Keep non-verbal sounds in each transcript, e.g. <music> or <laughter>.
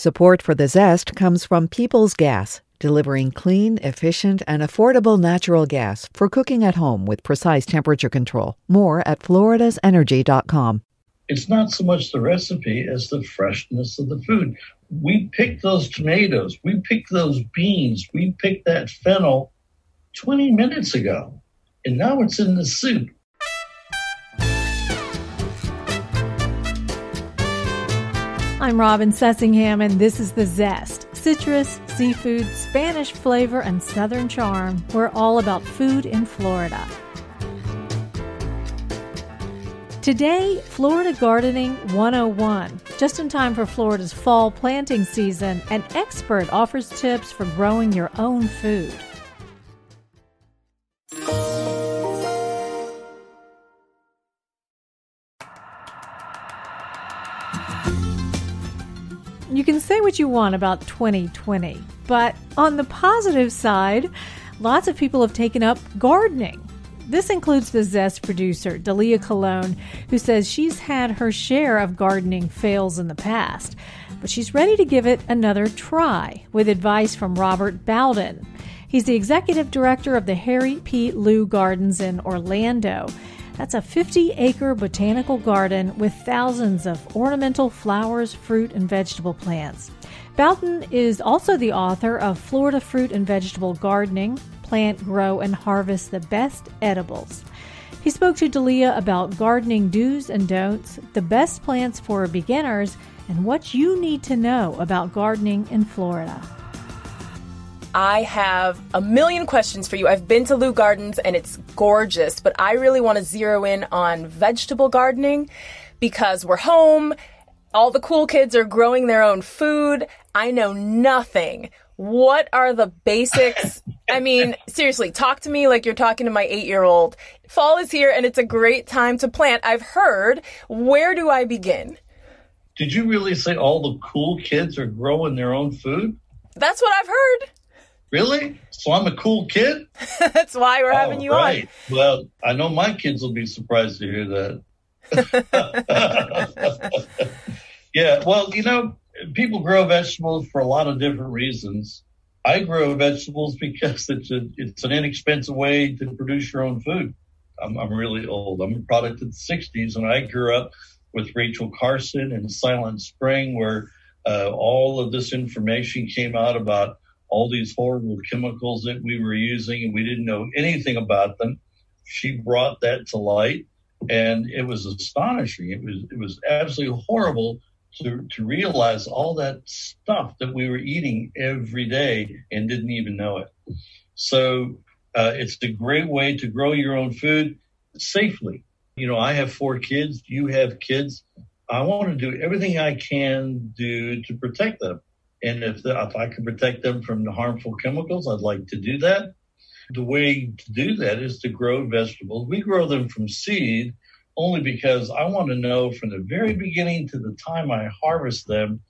Support for the Zest comes from Peoples Gas, delivering clean, efficient, and affordable natural gas for cooking at home with precise temperature control. More at floridasenergy.com. It's not so much the recipe as the freshness of the food. We picked those tomatoes, we picked those beans, we picked that fennel 20 minutes ago, and now it's in the soup. I'm Robin Sussingham, and this is The Zest citrus, seafood, Spanish flavor, and southern charm. We're all about food in Florida. Today, Florida Gardening 101. Just in time for Florida's fall planting season, an expert offers tips for growing your own food. You can say what you want about 2020, but on the positive side, lots of people have taken up gardening. This includes the Zest producer, Dalia Colón, who says she's had her share of gardening fails in the past, but she's ready to give it another try with advice from Robert Bowden. He's the executive director of the Harry P. Leu Gardens in Orlando that's a 50 acre botanical garden with thousands of ornamental flowers, fruit, and vegetable plants. Bowden is also the author of Florida Fruit and Vegetable Gardening Plant, Grow, and Harvest the Best Edibles. He spoke to Dalia about gardening do's and don'ts, the best plants for beginners, and what you need to know about gardening in Florida. I have a million questions for you. I've been to Leu Gardens and it's gorgeous, but I really want to zero in on vegetable gardening because we're home. All the cool kids are growing their own food. I know nothing. What are the basics? I mean, seriously, talk to me like you're talking to my eight year old. Fall is here and it's a great time to plant. I've heard. Where do I begin? Did you really say all the cool kids are growing their own food? That's what I've heard. Really? So I'm a cool kid? <laughs> That's why we're having oh, you right. on. Well, I know my kids will be surprised to hear that. <laughs> yeah, well, you know, people grow vegetables for a lot of different reasons. I grow vegetables because it's a, it's an inexpensive way to produce your own food. I'm, I'm really old. I'm a product of the 60s, and I grew up with Rachel Carson and Silent Spring, where uh, all of this information came out about all these horrible chemicals that we were using and we didn't know anything about them. She brought that to light and it was astonishing. It was it was absolutely horrible to to realize all that stuff that we were eating every day and didn't even know it. So uh, it's a great way to grow your own food safely. You know, I have four kids. You have kids. I want to do everything I can do to protect them. And if, the, if I can protect them from the harmful chemicals, I'd like to do that. The way to do that is to grow vegetables. We grow them from seed only because I want to know from the very beginning to the time I harvest them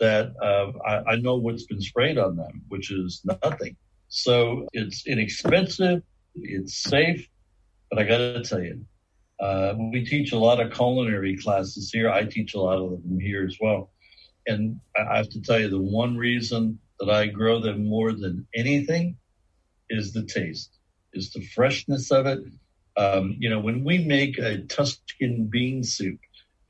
that uh, I, I know what's been sprayed on them, which is nothing. So it's inexpensive, it's safe, but I got to tell you, uh, we teach a lot of culinary classes here. I teach a lot of them here as well. And I have to tell you, the one reason that I grow them more than anything is the taste, is the freshness of it. Um, you know, when we make a Tuscan bean soup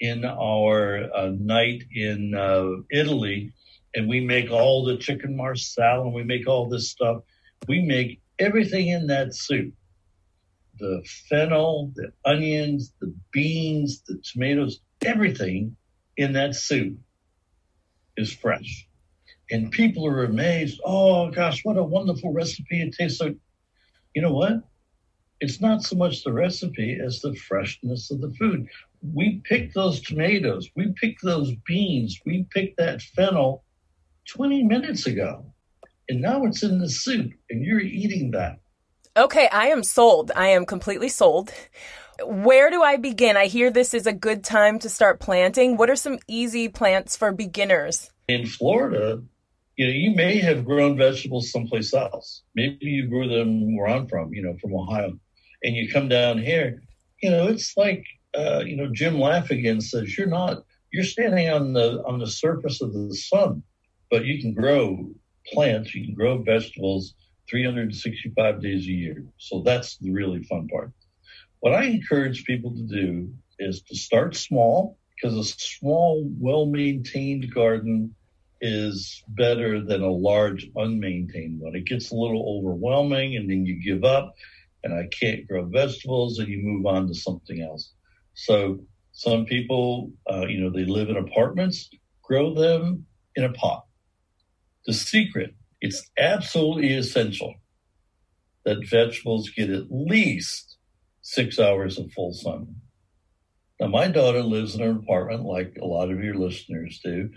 in our uh, night in uh, Italy, and we make all the chicken marsala and we make all this stuff, we make everything in that soup the fennel, the onions, the beans, the tomatoes, everything in that soup is fresh. And people are amazed. Oh gosh, what a wonderful recipe. It tastes so you know what? It's not so much the recipe as the freshness of the food. We picked those tomatoes, we picked those beans, we picked that fennel 20 minutes ago. And now it's in the soup and you're eating that. Okay, I am sold. I am completely sold where do I begin? I hear this is a good time to start planting. What are some easy plants for beginners? In Florida, you know, you may have grown vegetables someplace else. Maybe you grew them where I'm from, you know, from Ohio, and you come down here. You know, it's like, uh, you know, Jim Gaffigan says, you're not, you're standing on the on the surface of the sun. but you can grow plants, you can grow vegetables 365 days a year. So that's the really fun part. What I encourage people to do is to start small because a small, well maintained garden is better than a large, unmaintained one. It gets a little overwhelming and then you give up and I can't grow vegetables and you move on to something else. So some people, uh, you know, they live in apartments, grow them in a pot. The secret, it's absolutely essential that vegetables get at least six hours of full sun. Now, my daughter lives in an apartment like a lot of your listeners do.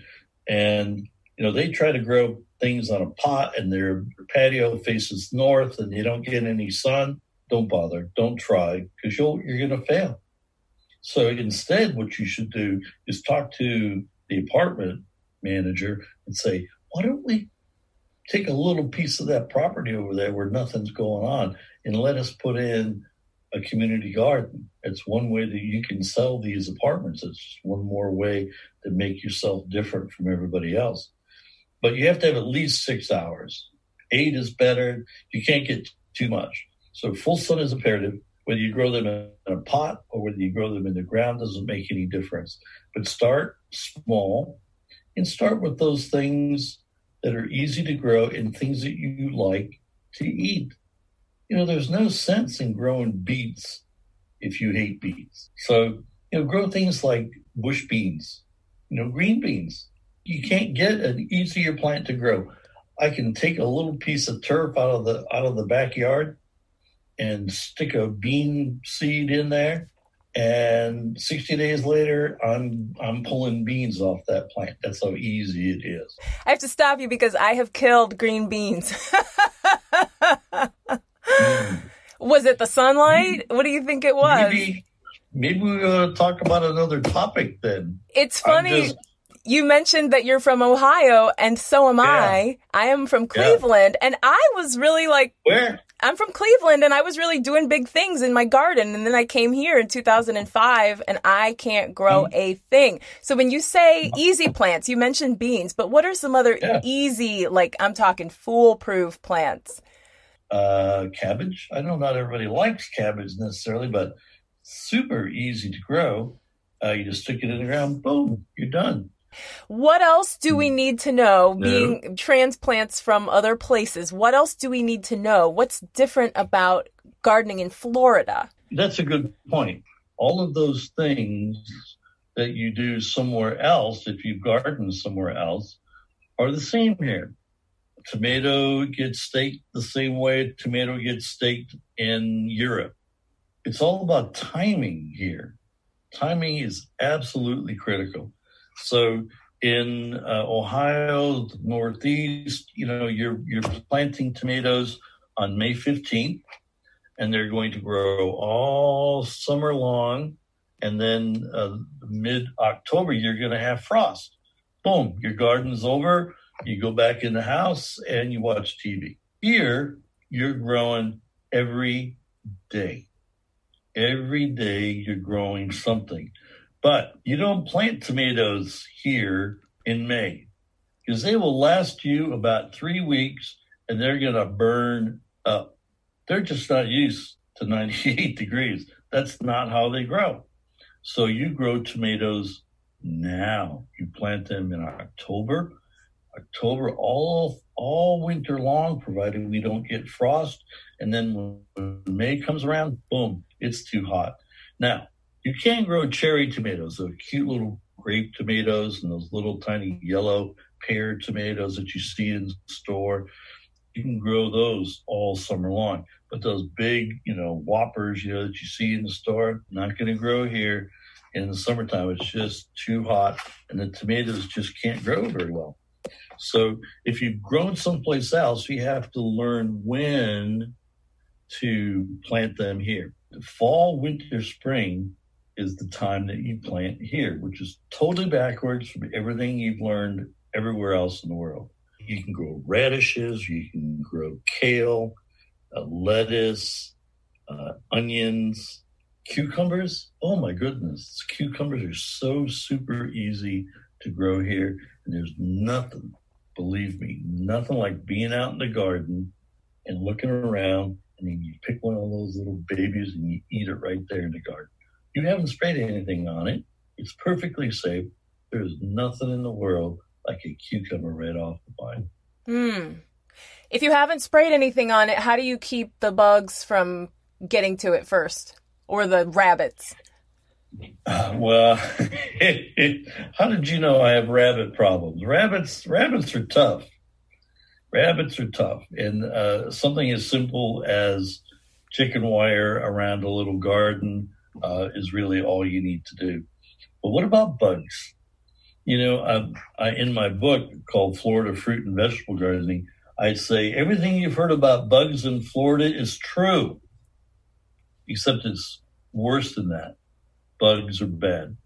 And, you know, they try to grow things on a pot and their patio faces north and you don't get any sun. Don't bother. Don't try because you'll, you're going to fail. So instead, what you should do is talk to the apartment manager and say, why don't we take a little piece of that property over there where nothing's going on and let us put in a community garden. It's one way that you can sell these apartments. It's one more way to make yourself different from everybody else. But you have to have at least six hours. Eight is better. You can't get too much. So full sun is imperative. Whether you grow them in a pot or whether you grow them in the ground doesn't make any difference. But start small and start with those things that are easy to grow and things that you like to eat. You know, there's no sense in growing beets if you hate beets. So, you know, grow things like bush beans, you know, green beans. You can't get an easier plant to grow. I can take a little piece of turf out of the out of the backyard and stick a bean seed in there and 60 days later i'm i'm pulling beans off that plant that's how easy it is i have to stop you because i have killed green beans. <laughs> was it the sunlight what do you think it was maybe maybe we're going to talk about another topic then it's funny just... you mentioned that you're from ohio and so am yeah. i i am from cleveland yeah. and i was really like where I'm from Cleveland and I was really doing big things in my garden. And then I came here in 2005 and I can't grow mm. a thing. So when you say easy plants, you mentioned beans, but what are some other yeah. easy, like I'm talking foolproof plants? Uh, cabbage. I know not everybody likes cabbage necessarily, but super easy to grow. Uh, you just stick it in the ground, boom, you're done. What else do we need to know being transplants from other places? What else do we need to know? What's different about gardening in Florida? That's a good point. All of those things that you do somewhere else, if you garden somewhere else, are the same here. Tomato gets staked the same way tomato gets staked in Europe. It's all about timing here. Timing is absolutely critical. So in uh, Ohio, Northeast, you know, you're you're planting tomatoes on May 15th, and they're going to grow all summer long. And then uh, mid October, you're going to have frost. Boom, your garden's over. You go back in the house and you watch TV. Here, you're growing every day. Every day, you're growing something. But you don't plant tomatoes here in May because they will last you about three weeks and they're going to burn up. They're just not used to 98 <laughs> degrees. That's not how they grow. So you grow tomatoes now. You plant them in October, October all all winter long, provided we don't get frost. And then when May comes around, boom, it's too hot. Now you can grow cherry tomatoes, those cute little grape tomatoes and those little tiny yellow pear tomatoes that you see in the store. You can grow those all summer long. But those big, you know, whoppers, you know, that you see in the store, not going to grow here in the summertime. It's just too hot and the tomatoes just can't grow very well. So if you've grown someplace else, you have to learn when to plant them here. Fall, winter, spring is the time that you plant here, which is totally backwards from everything you've learned everywhere else in the world. You can grow radishes, you can grow kale, uh, lettuce, uh, onions, cucumbers. Oh my goodness, cucumbers are so super easy to grow here, and there's nothing, believe me, nothing like being out in the garden and looking around and then you pick one of those little babies and you eat it right there in the garden. You haven't sprayed anything on it. It's perfectly safe. There's nothing in the world like a cucumber right off the vine. Hmm. If you haven't sprayed anything on it, how do you keep the bugs from getting to it first or the rabbits? <sighs> well, <laughs> how did you know I have rabbit problems? Rabbits, rabbits are tough. Rabbits are tough, and uh, something as simple as chicken wire around a little garden uh, is really all you need to do. But what about bugs? You know, I, I, in my book called Florida Fruit and Vegetable Gardening, I say everything you've heard about bugs in Florida is true, except it's worse than that bugs are bad.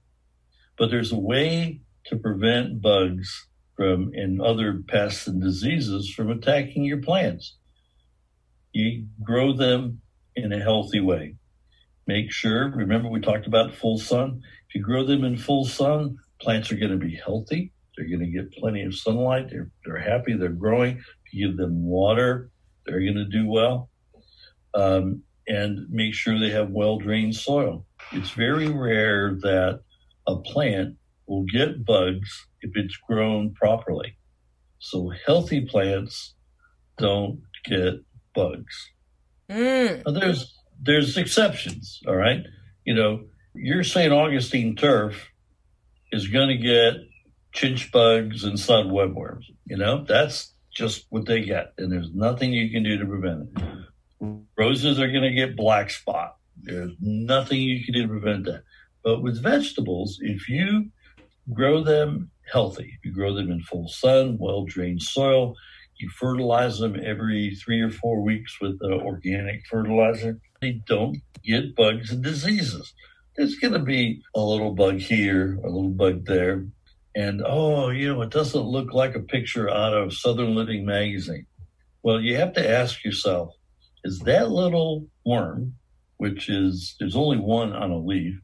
But there's a way to prevent bugs from and other pests and diseases from attacking your plants. You grow them in a healthy way. Make sure, remember we talked about full sun. If you grow them in full sun, plants are going to be healthy. They're going to get plenty of sunlight. They're, they're happy. They're growing. If you give them water, they're going to do well. Um, and make sure they have well drained soil it's very rare that a plant will get bugs if it's grown properly. So healthy plants don't get bugs. Mm. Now, there's there's exceptions, all right. You know, your St. Augustine turf is going to get chinch bugs and sod webworms. You know, that's just what they get, and there's nothing you can do to prevent it. Roses are going to get black spot. There's nothing you can do to prevent that. But with vegetables, if you grow them healthy, you grow them in full sun, well drained soil, you fertilize them every three or four weeks with uh, organic fertilizer, they don't get bugs and diseases. There's going to be a little bug here, a little bug there. And oh, you know, it doesn't look like a picture out of Southern Living magazine. Well, you have to ask yourself is that little worm which is there's only one on a leaf,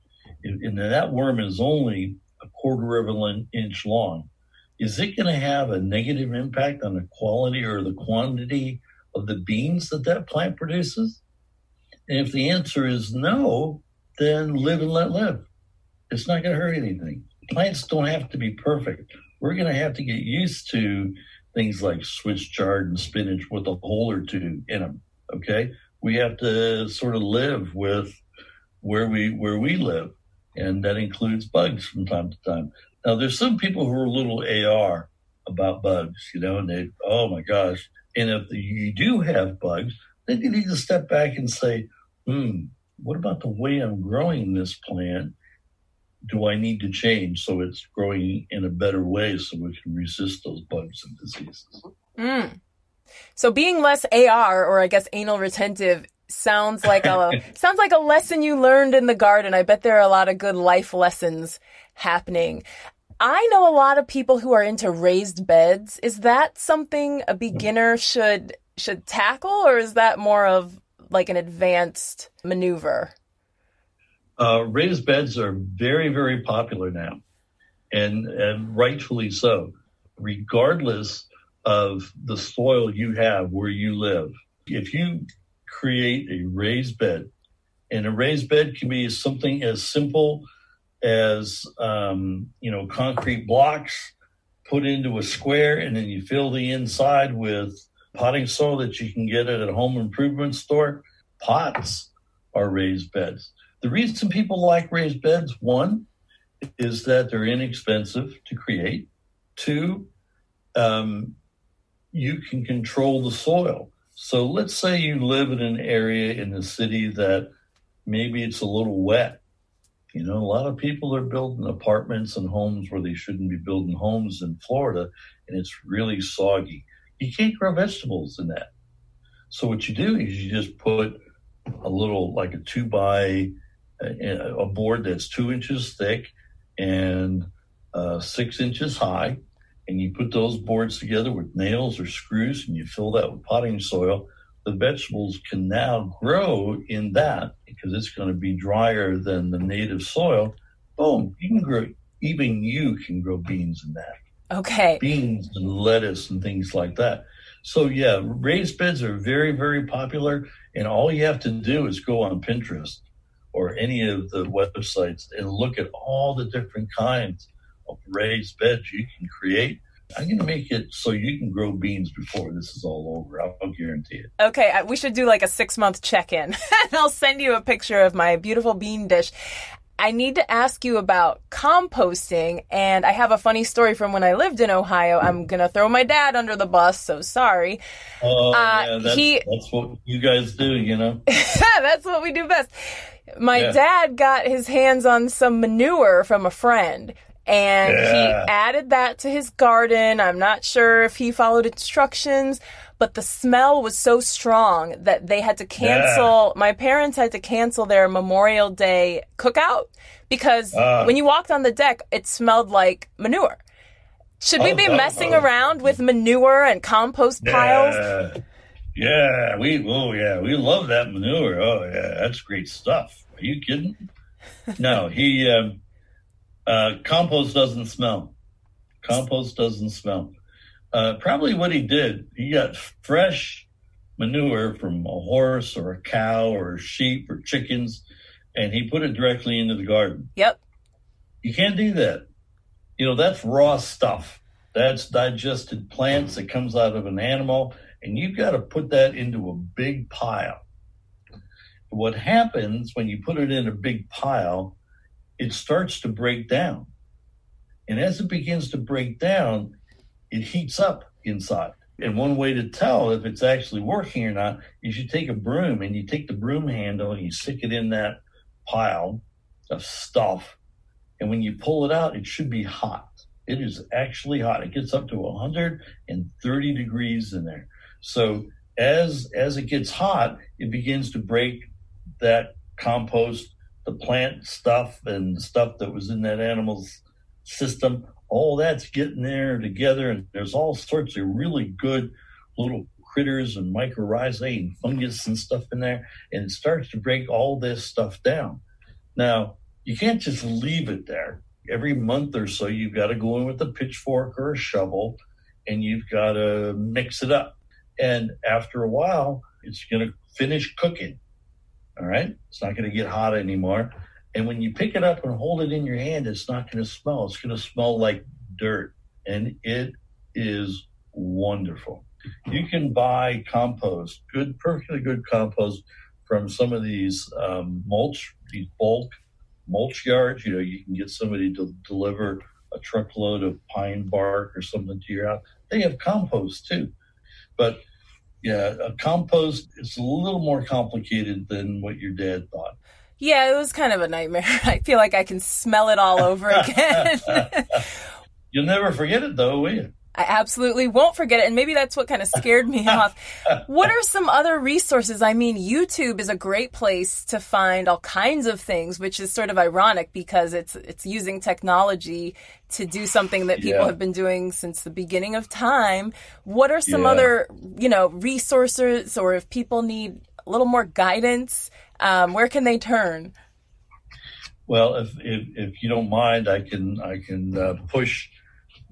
and that worm is only a quarter of an inch long. Is it going to have a negative impact on the quality or the quantity of the beans that that plant produces? And if the answer is no, then live and let live. It's not going to hurt anything. Plants don't have to be perfect. We're going to have to get used to things like Swiss chard and spinach with a hole or two in them. Okay we have to sort of live with where we where we live, and that includes bugs from time to time. Now, there's some people who are a little AR about bugs, you know, and they, oh my gosh. And if you do have bugs, then you need to step back and say, hmm, what about the way I'm growing this plant? Do I need to change so it's growing in a better way so we can resist those bugs and diseases? Mm. So being less AR or I guess anal retentive sounds like a <laughs> sounds like a lesson you learned in the garden. I bet there are a lot of good life lessons happening. I know a lot of people who are into raised beds. Is that something a beginner should should tackle or is that more of like an advanced maneuver? Uh, raised beds are very, very popular now, and, and rightfully so, regardless of the soil you have where you live. If you create a raised bed, and a raised bed can be something as simple as um, you know concrete blocks put into a square, and then you fill the inside with potting soil that you can get at a home improvement store. Pots are raised beds. The reason people like raised beds, one, is that they're inexpensive to create. Two, um, you can control the soil. So let's say you live in an area in the city that maybe it's a little wet. You know, a lot of people are building apartments and homes where they shouldn't be building homes in Florida, and it's really soggy. You can't grow vegetables in that. So what you do is you just put a little, like a two by a, a board that's two inches thick and uh, six inches high, and you put those boards together with nails or screws and you fill that with potting soil, the vegetables can now grow in that because it's going to be drier than the native soil. Boom, you can grow, even you can grow beans in that. Okay. Beans and lettuce and things like that. So yeah, raised beds are very, very popular. And all you have to do is go on Pinterest or any of the websites and look at all the different kinds raised beds you can create. I'm going to make it so you can grow beans before this is all over. I'll, guarantee it. Okay, we should do like a six month check in. <laughs> I'll send you a picture of my beautiful bean dish. I need to ask you about composting, and I have a funny story from when I lived in Ohio. I'm gonna throw my dad under the bus, so sorry. Oh, uh, yeah, that's, he, that's what you guys do, you know. <laughs> that's what we do best. My yeah. dad got his hands on some manure from a friend, and yeah. he added that to his garden. I'm not sure if he followed instructions, but the smell was so strong that they had to cancel. Yeah. My parents had to cancel their Memorial Day cookout because uh, when you walked on the deck, it smelled like manure. Should we oh, be messing oh, around with manure and compost yeah. piles? Yeah, we oh yeah, we love that manure. Oh yeah, that's great stuff. Are you kidding? no, he um, uh, compost doesn't smell. Compost doesn't smell. Uh, probably what he did, he got fresh manure from a horse or a cow or a sheep or chickens, and he put it directly into the garden. Yep. You can't do that. You know, that's raw stuff. That's digested plants that comes out of an animal, and you've got to put that into a big pile. What happens when you put it in a big pile, it starts to break down. And as it begins to break down, it heats up inside. And one way to tell if it's actually working or not is you take a broom and you take the broom handle and you stick it in that pile of stuff. And when you pull it out, it should be hot. It is actually hot. It gets up to 130 degrees in there. So as as it gets hot, it begins to break that compost, the plant stuff and stuff that was in that animal's system all that's getting there together, and there's all sorts of really good little critters and mycorrhizae and fungus and stuff in there, and it starts to break all this stuff down. Now, you can't just leave it there. Every month or so, you've got to go in with a pitchfork or a shovel, and you've got to mix it up. And after a while, it's going to finish cooking. All right, it's not going to get hot anymore. And when you pick it up and hold it in your hand, it's not going to smell. It's going to smell like dirt. And it is wonderful. You can buy compost, good, perfectly good compost from some of these um, mulch, these bulk mulch yards. You know, you can get somebody to deliver a truckload of pine bark or something to your house. They have compost too. But yeah, a compost is a little more complicated than what your dad thought. Yeah, it was kind of a nightmare. <laughs> I feel like I can smell it all over <laughs> again. You'll never forget it, though, will you? I absolutely won't forget it. And maybe that's what kind of scared me off. <laughs> What are some other resources? I mean, YouTube is a great place to find all kinds of things, which is sort of ironic because it's it's using technology to do something that people yeah. have been doing since the beginning of time. What are some yeah. other, you know, resources or if people need a little more guidance um, where can they turn? Well, if, if, if you don't mind, I can I can uh, push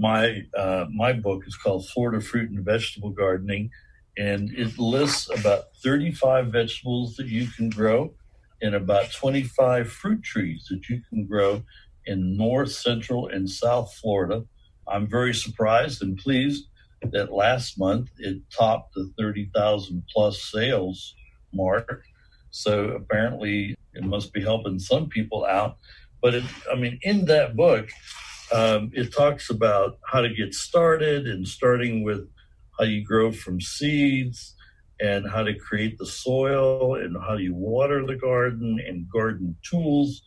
my uh, my book. is called Florida Fruit and Vegetable Gardening, and it lists about 35 vegetables that you can grow, and about 25 fruit trees that you can grow in North, Central, and South Florida. I'm very surprised and pleased that last month it topped the 30,000 plus sales mark so apparently it must be helping some people out. But it, I mean, in that book, um, it talks about how to get started and starting with how you grow from seeds and how to create the soil and how you water the garden and garden tools.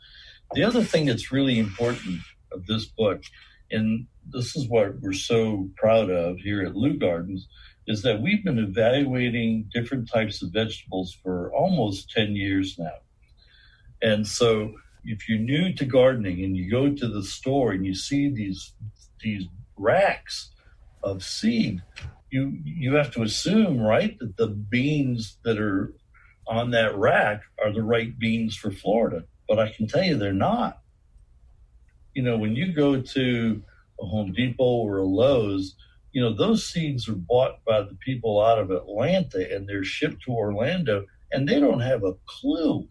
The other thing that's really important of this book, and this is what we're so proud of here at Leu Gardens, is that we've been evaluating different types of vegetables for almost 10 years now. And so if you're new to gardening and you go to the store and you see these these racks of seed, you you have to assume, right, that the beans that are on that rack are the right beans for Florida. But I can tell you they're not. You know, when you go to a Home Depot or a Lowe's, you know, those seeds are bought by the people out of Atlanta and they're shipped to Orlando and they don't have a clue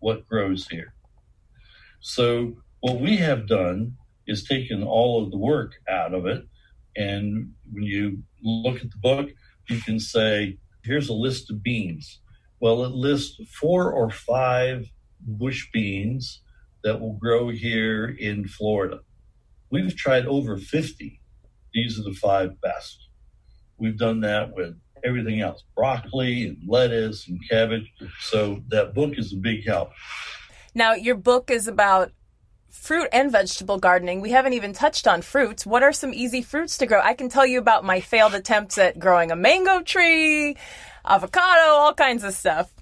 what grows here. So what we have done is taken all of the work out of it. And when you look at the book, you can say, here's a list of beans. Well, it lists four or five bush beans that will grow here in Florida. We've tried over 50. These are the five best. We've done that with everything else broccoli and lettuce and cabbage. So that book is a big help. Now, your book is about fruit and vegetable gardening. We haven't even touched on fruits. What are some easy fruits to grow? I can tell you about my failed attempts at growing a mango tree, avocado, all kinds of stuff.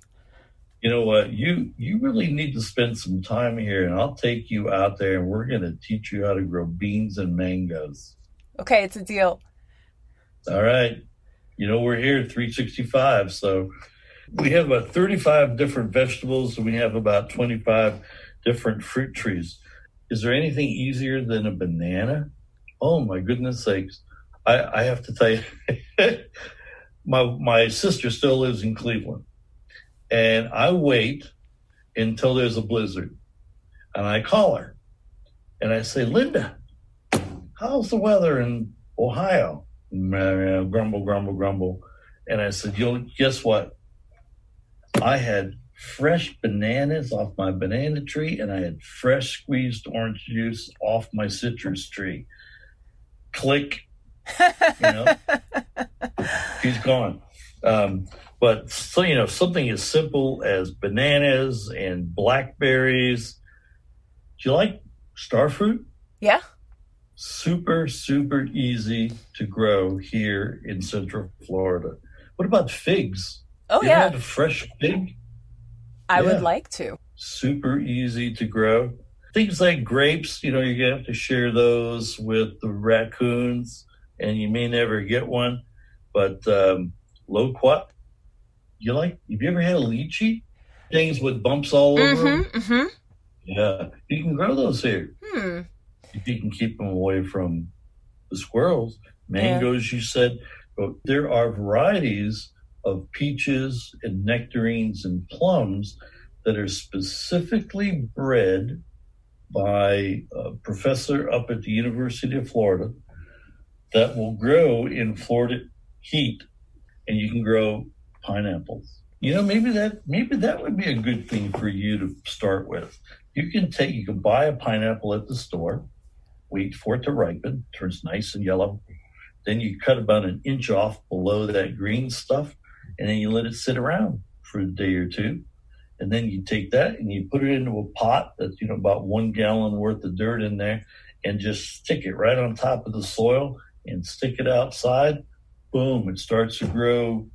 You know what? You you really need to spend some time here and I'll take you out there and we're going to teach you how to grow beans and mangoes. Okay, it's a deal. All right. You know, we're here 365, so we have about 35 different vegetables and we have about 25 different fruit trees. Is there anything easier than a banana? Oh my goodness sakes. I, I have to tell you, <laughs> my, my sister still lives in Cleveland and I wait until there's a blizzard and I call her and I say, Linda, how's the weather in Ohio? Grumble, grumble, grumble. And I said, you'll guess what? I had fresh bananas off my banana tree and I had fresh squeezed orange juice off my citrus tree. Click. You know, <laughs> he's gone. Um, but so you know, something as simple as bananas and blackberries. Do you like star fruit? Yeah. Super, super easy to grow here in Central Florida. What about figs? Oh you yeah, a fresh fig. I Yeah. would like to. Super easy to grow. Things like grapes, you know, you're gonna have to share those with the raccoons, and you may never get one. But um, loquat, you like? Have you ever had a lychee? Things with bumps all over them. Mm-hmm. Mm-hmm. Yeah, you can grow those here Hmm. if you can keep them away from the squirrels. Mangoes, you said, but there are varieties of peaches and nectarines and plums that are specifically bred by a professor up at the University of Florida that will grow in Florida heat, and you can grow pineapples. You know, maybe that maybe that would be a good thing for you to start with. You can take you can buy a pineapple at the store, wait for it to ripen, turns nice and yellow. Then you cut about an inch off below that green stuff, and then you let it sit around for a day or two. And then you take that and you put it into a pot that's you know about one gallon worth of dirt in there, and just stick it right on top of the soil and stick it outside. Boom! It starts to grow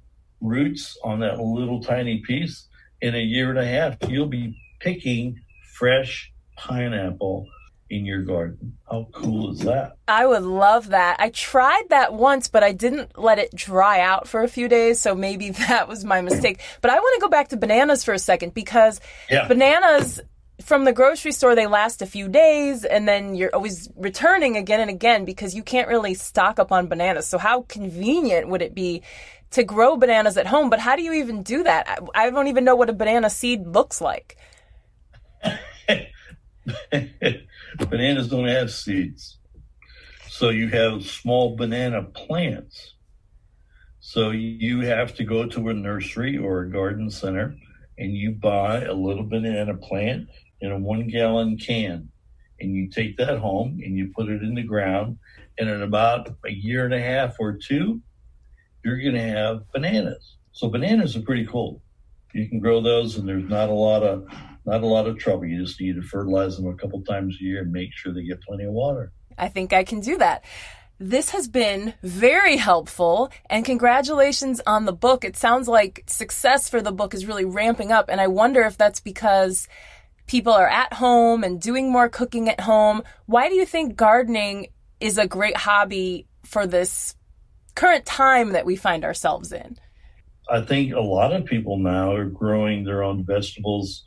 roots on that little tiny piece. In a year and a half, you'll be picking fresh pineapple in your garden. How cool is that? I would love that. I tried that once, but I didn't let it dry out for a few days, so maybe <laughs> that was my mistake. But I want to go back to bananas for a second because Yeah. bananas from the grocery store they last a few days and then you're always returning again and again because you can't really stock up on bananas. So how convenient would it be to grow bananas at home? But how do you even do that? I, I don't even know what a banana seed looks like. <laughs> Bananas don't have seeds. So you have small banana plants. So you have to go to a nursery or a garden center and you buy a little banana plant in a one gallon can. And you take that home and you put it in the ground. And in about a year and a half or two, you're going to have bananas. So bananas are pretty cool. You can grow those and there's not a lot of not a lot of trouble. You just need to fertilize them a couple times a year and make sure they get plenty of water. I think I can do that. This has been very helpful and congratulations on the book. It sounds like success for the book is really ramping up and I wonder if that's because people are at home and doing more cooking at home. Why do you think gardening is a great hobby for this current time that we find ourselves in? I think a lot of people now are growing their own vegetables.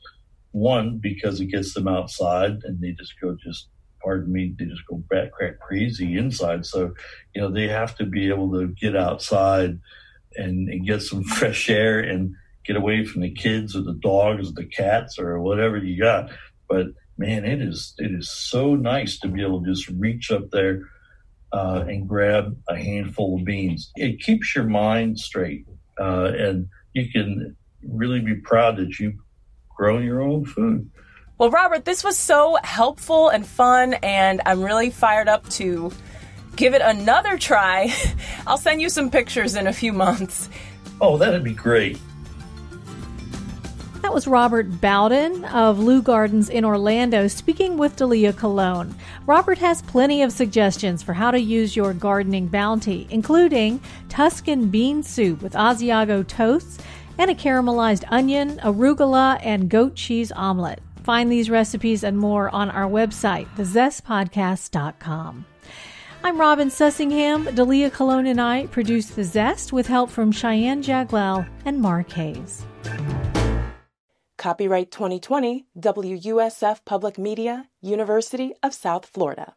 One, because it gets them outside and they just go just pardon me, they just go bat crack crazy inside. So, you know, they have to be able to get outside and, and get some <laughs> fresh air and get away from the kids or the dogs or the cats or whatever you got. But man, it is it is so nice to be able to just reach up there uh, and grab a handful of beans. It keeps your mind straight, uh, and you can really be proud that you've grown your own food. Well, Robert, this was so helpful and fun, and I'm really fired up to give it another try. <laughs> I'll send you some pictures in a few months. Oh, that'd be great. That was Robert Bowden of Leu Gardens in Orlando speaking with Dalia Colón. Robert has plenty of suggestions for how to use your gardening bounty, including Tuscan bean soup with Asiago toasts and a caramelized onion, arugula, and goat cheese omelet. Find these recipes and more on our website, thezestpodcast.com. I'm Robin Sussingham. Dalia Colón and I produce The Zest with help from Cheyenne Jaglel and Mark Hayes. Copyright 2020, WUSF Public Media, University of South Florida.